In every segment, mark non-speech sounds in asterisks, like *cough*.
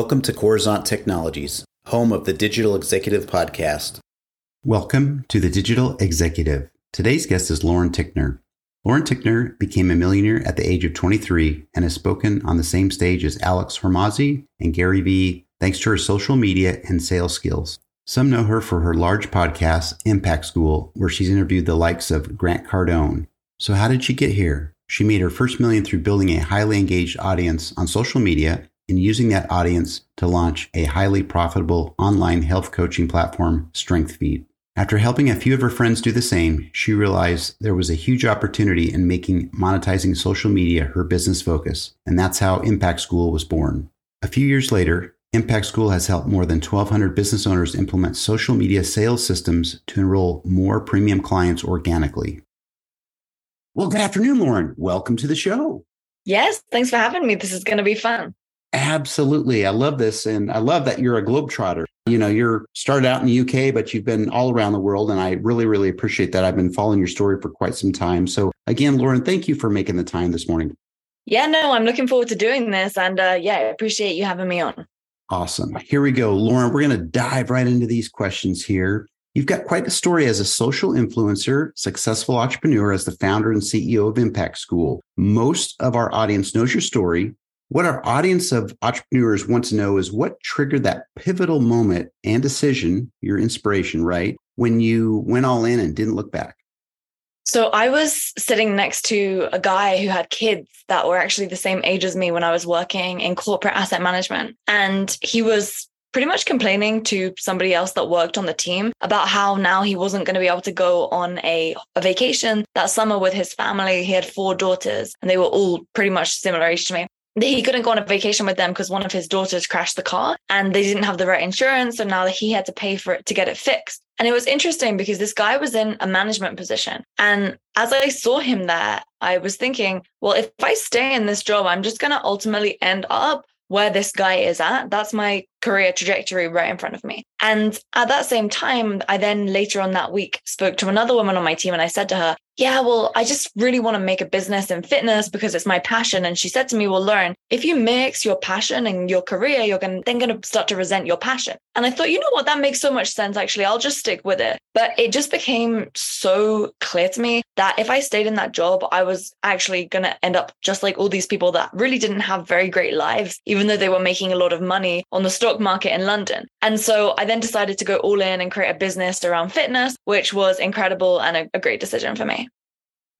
Welcome to Coruzant Technologies, home of the Digital Executive Podcast. Welcome to the Digital Executive. Today's guest is Lauren Tickner. Lauren Tickner became a millionaire at the age of 23 and has spoken on the same stage as Alex Hormozi and Gary Vee thanks to her social media and sales skills. Some know her for her large podcast, Impact School, where she's interviewed the likes of Grant Cardone. So, how did she get here? She made her first million through building a highly engaged audience on social media and using that audience to launch a highly profitable online health coaching platform, StrengthFeed. After helping a few of her friends do the same, she realized there was a huge opportunity in making monetizing social media her business focus, and that's how Impact School was born. A few years later, Impact School has helped more than 1,200 business owners implement social media sales systems to enroll more premium clients organically. Well, good afternoon, Lauren. Welcome to the show. Yes, thanks for having me. This is going to be fun. Absolutely. I love this. And I love that you're a globetrotter. You know, you're started out in the UK, but you've been all around the world. And I really, really appreciate that. I've been following your story for quite some time. So, again, Lauren, thank you for making the time this morning. Yeah, no, I'm looking forward to doing this. And uh, yeah, I appreciate you having me on. Awesome. Here we go. Lauren, we're going to dive right into these questions here. You've got quite a story as a social influencer, successful entrepreneur, as the founder and CEO of Impact School. Most of our audience knows your story, what our audience of entrepreneurs want to know is what triggered that pivotal moment and decision, your inspiration, right? When you went all in and didn't look back. So I was sitting next to a guy who had kids that were actually the same age as me when I was working in corporate asset management. And he was pretty much complaining to somebody else that worked on the team about how now he wasn't going to be able to go on a, a vacation that summer with his family. He had four daughters and they were all pretty much similar age to me he couldn't go on a vacation with them because one of his daughters crashed the car and they didn't have the right insurance. So now he had to pay for it to get it fixed. And it was interesting because this guy was in a management position. And as I saw him there, I was thinking, well, if I stay in this job, I'm just going to ultimately end up where this guy is at. That's my career trajectory right in front of me. And at that same time, I then later on that week spoke to another woman on my team and I said to her, yeah, well, I just really want to make a business in fitness because it's my passion. And she said to me, well, Lauren, if you mix your passion and your career, you're to then going to start to resent your passion. And I thought, you know what, that makes so much sense. Actually, I'll just stick with it. But it just became so clear to me that if I stayed in that job, I was actually going to end up just like all these people that really didn't have very great lives, even though they were making a lot of money on the stock market in London. And so I then decided to go all in and create a business around fitness, which was incredible and a, a great decision for me.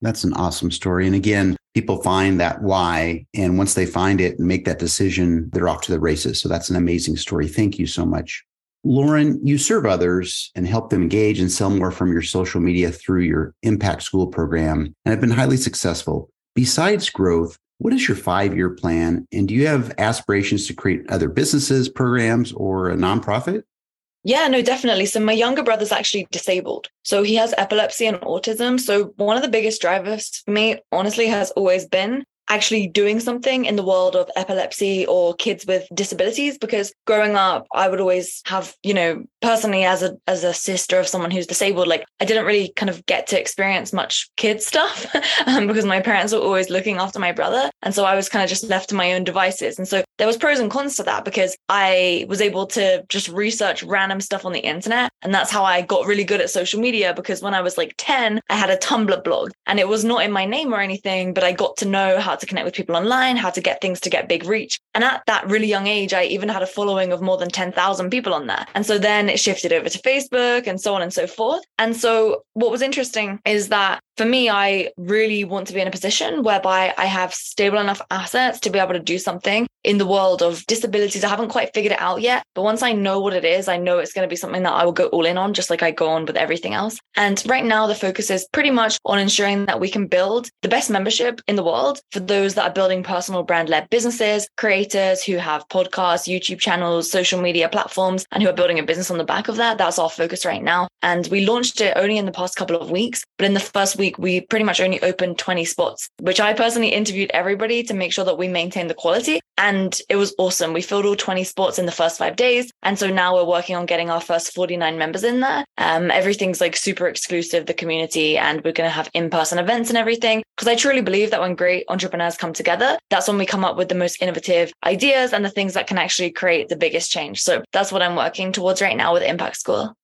That's an awesome story. And again, people find that why. And once they find it and make that decision, they're off to the races. So that's an amazing story. Thank you so much. Lauren, you serve others and help them engage and sell more from your social media through your Impact School program and have been highly successful. Besides growth, what is your five year plan? And do you have aspirations to create other businesses, programs, or a nonprofit? Yeah, no, definitely. So my younger brother's actually disabled. So he has epilepsy and autism. So one of the biggest drivers for me, honestly, has always been actually doing something in the world of epilepsy or kids with disabilities because growing up i would always have you know personally as a as a sister of someone who's disabled like i didn't really kind of get to experience much kid stuff *laughs* um, because my parents were always looking after my brother. And so i was kind of just left to my own devices. And so there was pros and cons to that because i was able to just research random stuff on the internet. And that's how i got really good at social media because when i was like 10 i had a tumblr blog. And it was not in my name or anything but i got to know how to connect with people online how to get things to get big reach. And at that really young age i even had a following of more than 10,000 people on there. And so then it shifted over to Facebook and so on and so forth. And so what was interesting is that for me, I really want to be in a position whereby I have stable enough assets to be able to do something in the world of disabilities. I haven't quite figured it out yet, but once I know what it is, I know it's going to be something that I will go all in on, just like I go on with everything else. And right now, the focus is pretty much on ensuring that we can build the best membership in the world for those that are building personal brand led businesses, creators who have podcasts, YouTube channels, social media platforms, and who are building a business on the back of that. That's our focus right now. And we launched it only in the past couple of weeks, but in the first week, week, we pretty much only opened 20 spots, which I personally interviewed everybody to make sure that we maintain the quality. And it was awesome. We filled all 20 spots in the first five days. And so now we're working on getting our first 49 members in there. Um, everything's like super exclusive, the community, and we're going to have in person events and everything. Because I truly believe that when great entrepreneurs come together, that's when we come up with the most innovative ideas and the things that can actually create the biggest change. So that's what I'm working towards right now with Impact School.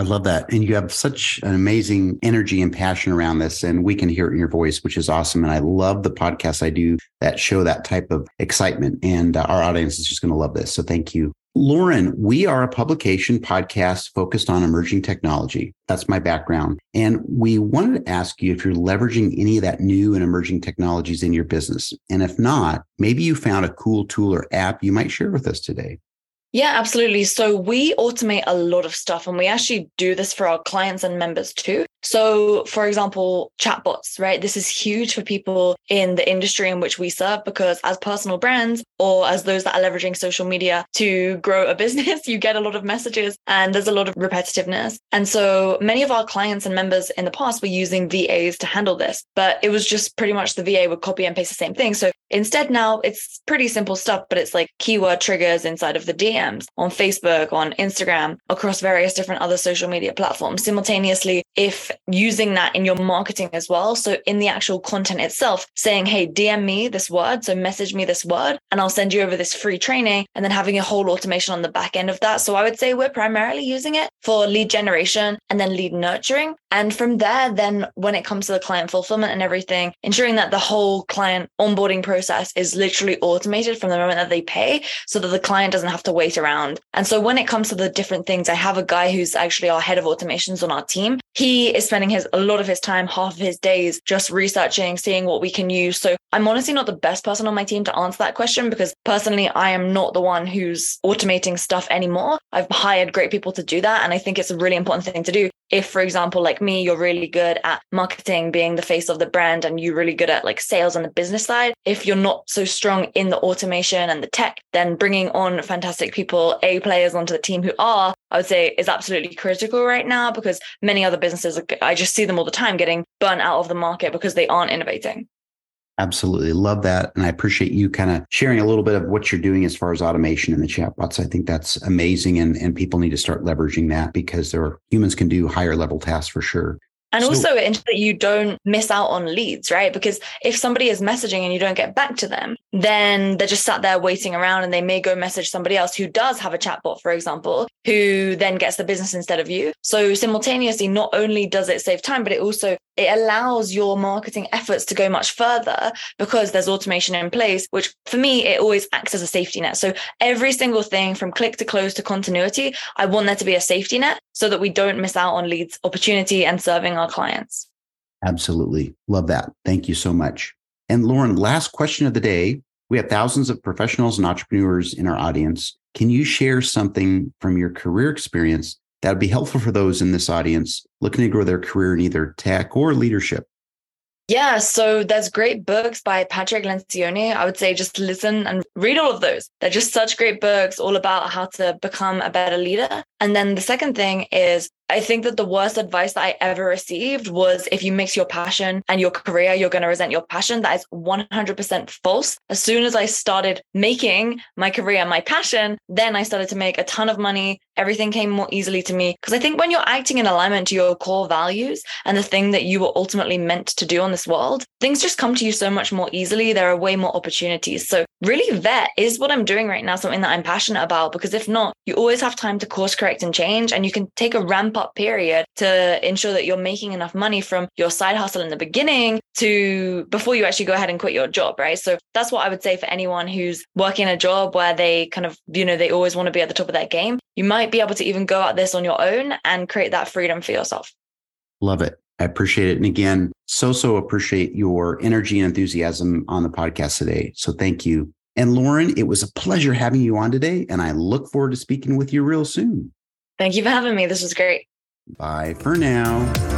I love that. And you have such an amazing energy and passion around this. And we can hear it in your voice, which is awesome. And I love the podcasts I do that show that type of excitement. And uh, our audience is just going to love this. So thank you. Lauren, we are a publication podcast focused on emerging technology. That's my background. And we wanted to ask you if you're leveraging any of that new and emerging technologies in your business. And if not, maybe you found a cool tool or app you might share with us today. Yeah, absolutely. So we automate a lot of stuff and we actually do this for our clients and members too. So, for example, chatbots, right? This is huge for people in the industry in which we serve because, as personal brands or as those that are leveraging social media to grow a *laughs* business, you get a lot of messages and there's a lot of repetitiveness. And so, many of our clients and members in the past were using VAs to handle this, but it was just pretty much the VA would copy and paste the same thing. So, instead, now it's pretty simple stuff, but it's like keyword triggers inside of the DMs on Facebook, on Instagram, across various different other social media platforms. Simultaneously, if using that in your marketing as well. So in the actual content itself, saying, Hey, DM me this word. So message me this word and I'll send you over this free training and then having a whole automation on the back end of that. So I would say we're primarily using it for lead generation and then lead nurturing. And from there, then when it comes to the client fulfillment and everything, ensuring that the whole client onboarding process is literally automated from the moment that they pay so that the client doesn't have to wait around. And so when it comes to the different things, I have a guy who's actually our head of automations on our team. He is spending his a lot of his time, half of his days, just researching, seeing what we can use. So I'm honestly not the best person on my team to answer that question because personally, I am not the one who's automating stuff anymore. I've hired great people to do that. And I think it's a really important thing to do. If, for example, like me, you're really good at marketing, being the face of the brand, and you're really good at like sales on the business side, if you're not so strong in the automation and the tech, then bringing on fantastic people, A players onto the team who are, I would say is absolutely critical right now because many other businesses, I just see them all the time getting burnt out of the market because they aren't innovating. Absolutely. Love that. And I appreciate you kind of sharing a little bit of what you're doing as far as automation in the chatbots. I think that's amazing. And, and people need to start leveraging that because there are, humans can do higher level tasks for sure. And so, also ensure that you don't miss out on leads, right? Because if somebody is messaging and you don't get back to them, then they're just sat there waiting around and they may go message somebody else who does have a chatbot, for example, who then gets the business instead of you. So simultaneously, not only does it save time, but it also it allows your marketing efforts to go much further because there's automation in place, which for me, it always acts as a safety net. So every single thing from click to close to continuity, I want there to be a safety net so that we don't miss out on leads opportunity and serving our clients. Absolutely. Love that. Thank you so much. And Lauren, last question of the day. We have thousands of professionals and entrepreneurs in our audience. Can you share something from your career experience that would be helpful for those in this audience looking to grow their career in either tech or leadership? Yeah, so there's great books by Patrick Lencioni. I would say just listen and read all of those. They're just such great books all about how to become a better leader. And then the second thing is I think that the worst advice that I ever received was if you mix your passion and your career, you're going to resent your passion. That is 100% false. As soon as I started making my career my passion, then I started to make a ton of money. Everything came more easily to me. Because I think when you're acting in alignment to your core values and the thing that you were ultimately meant to do on this world, things just come to you so much more easily. There are way more opportunities. So really vet is what I'm doing right now, something that I'm passionate about. Because if not, you always have time to course correct and change and you can take a ramp up period to ensure that you're making enough money from your side hustle in the beginning to before you actually go ahead and quit your job, right? So that's what I would say for anyone who's working a job where they kind of, you know, they always want to be at the top of their game. You might be able to even go at this on your own and create that freedom for yourself. Love it. I appreciate it. And again, so, so appreciate your energy and enthusiasm on the podcast today. So thank you. And Lauren, it was a pleasure having you on today. And I look forward to speaking with you real soon. Thank you for having me. This was great. Bye for now.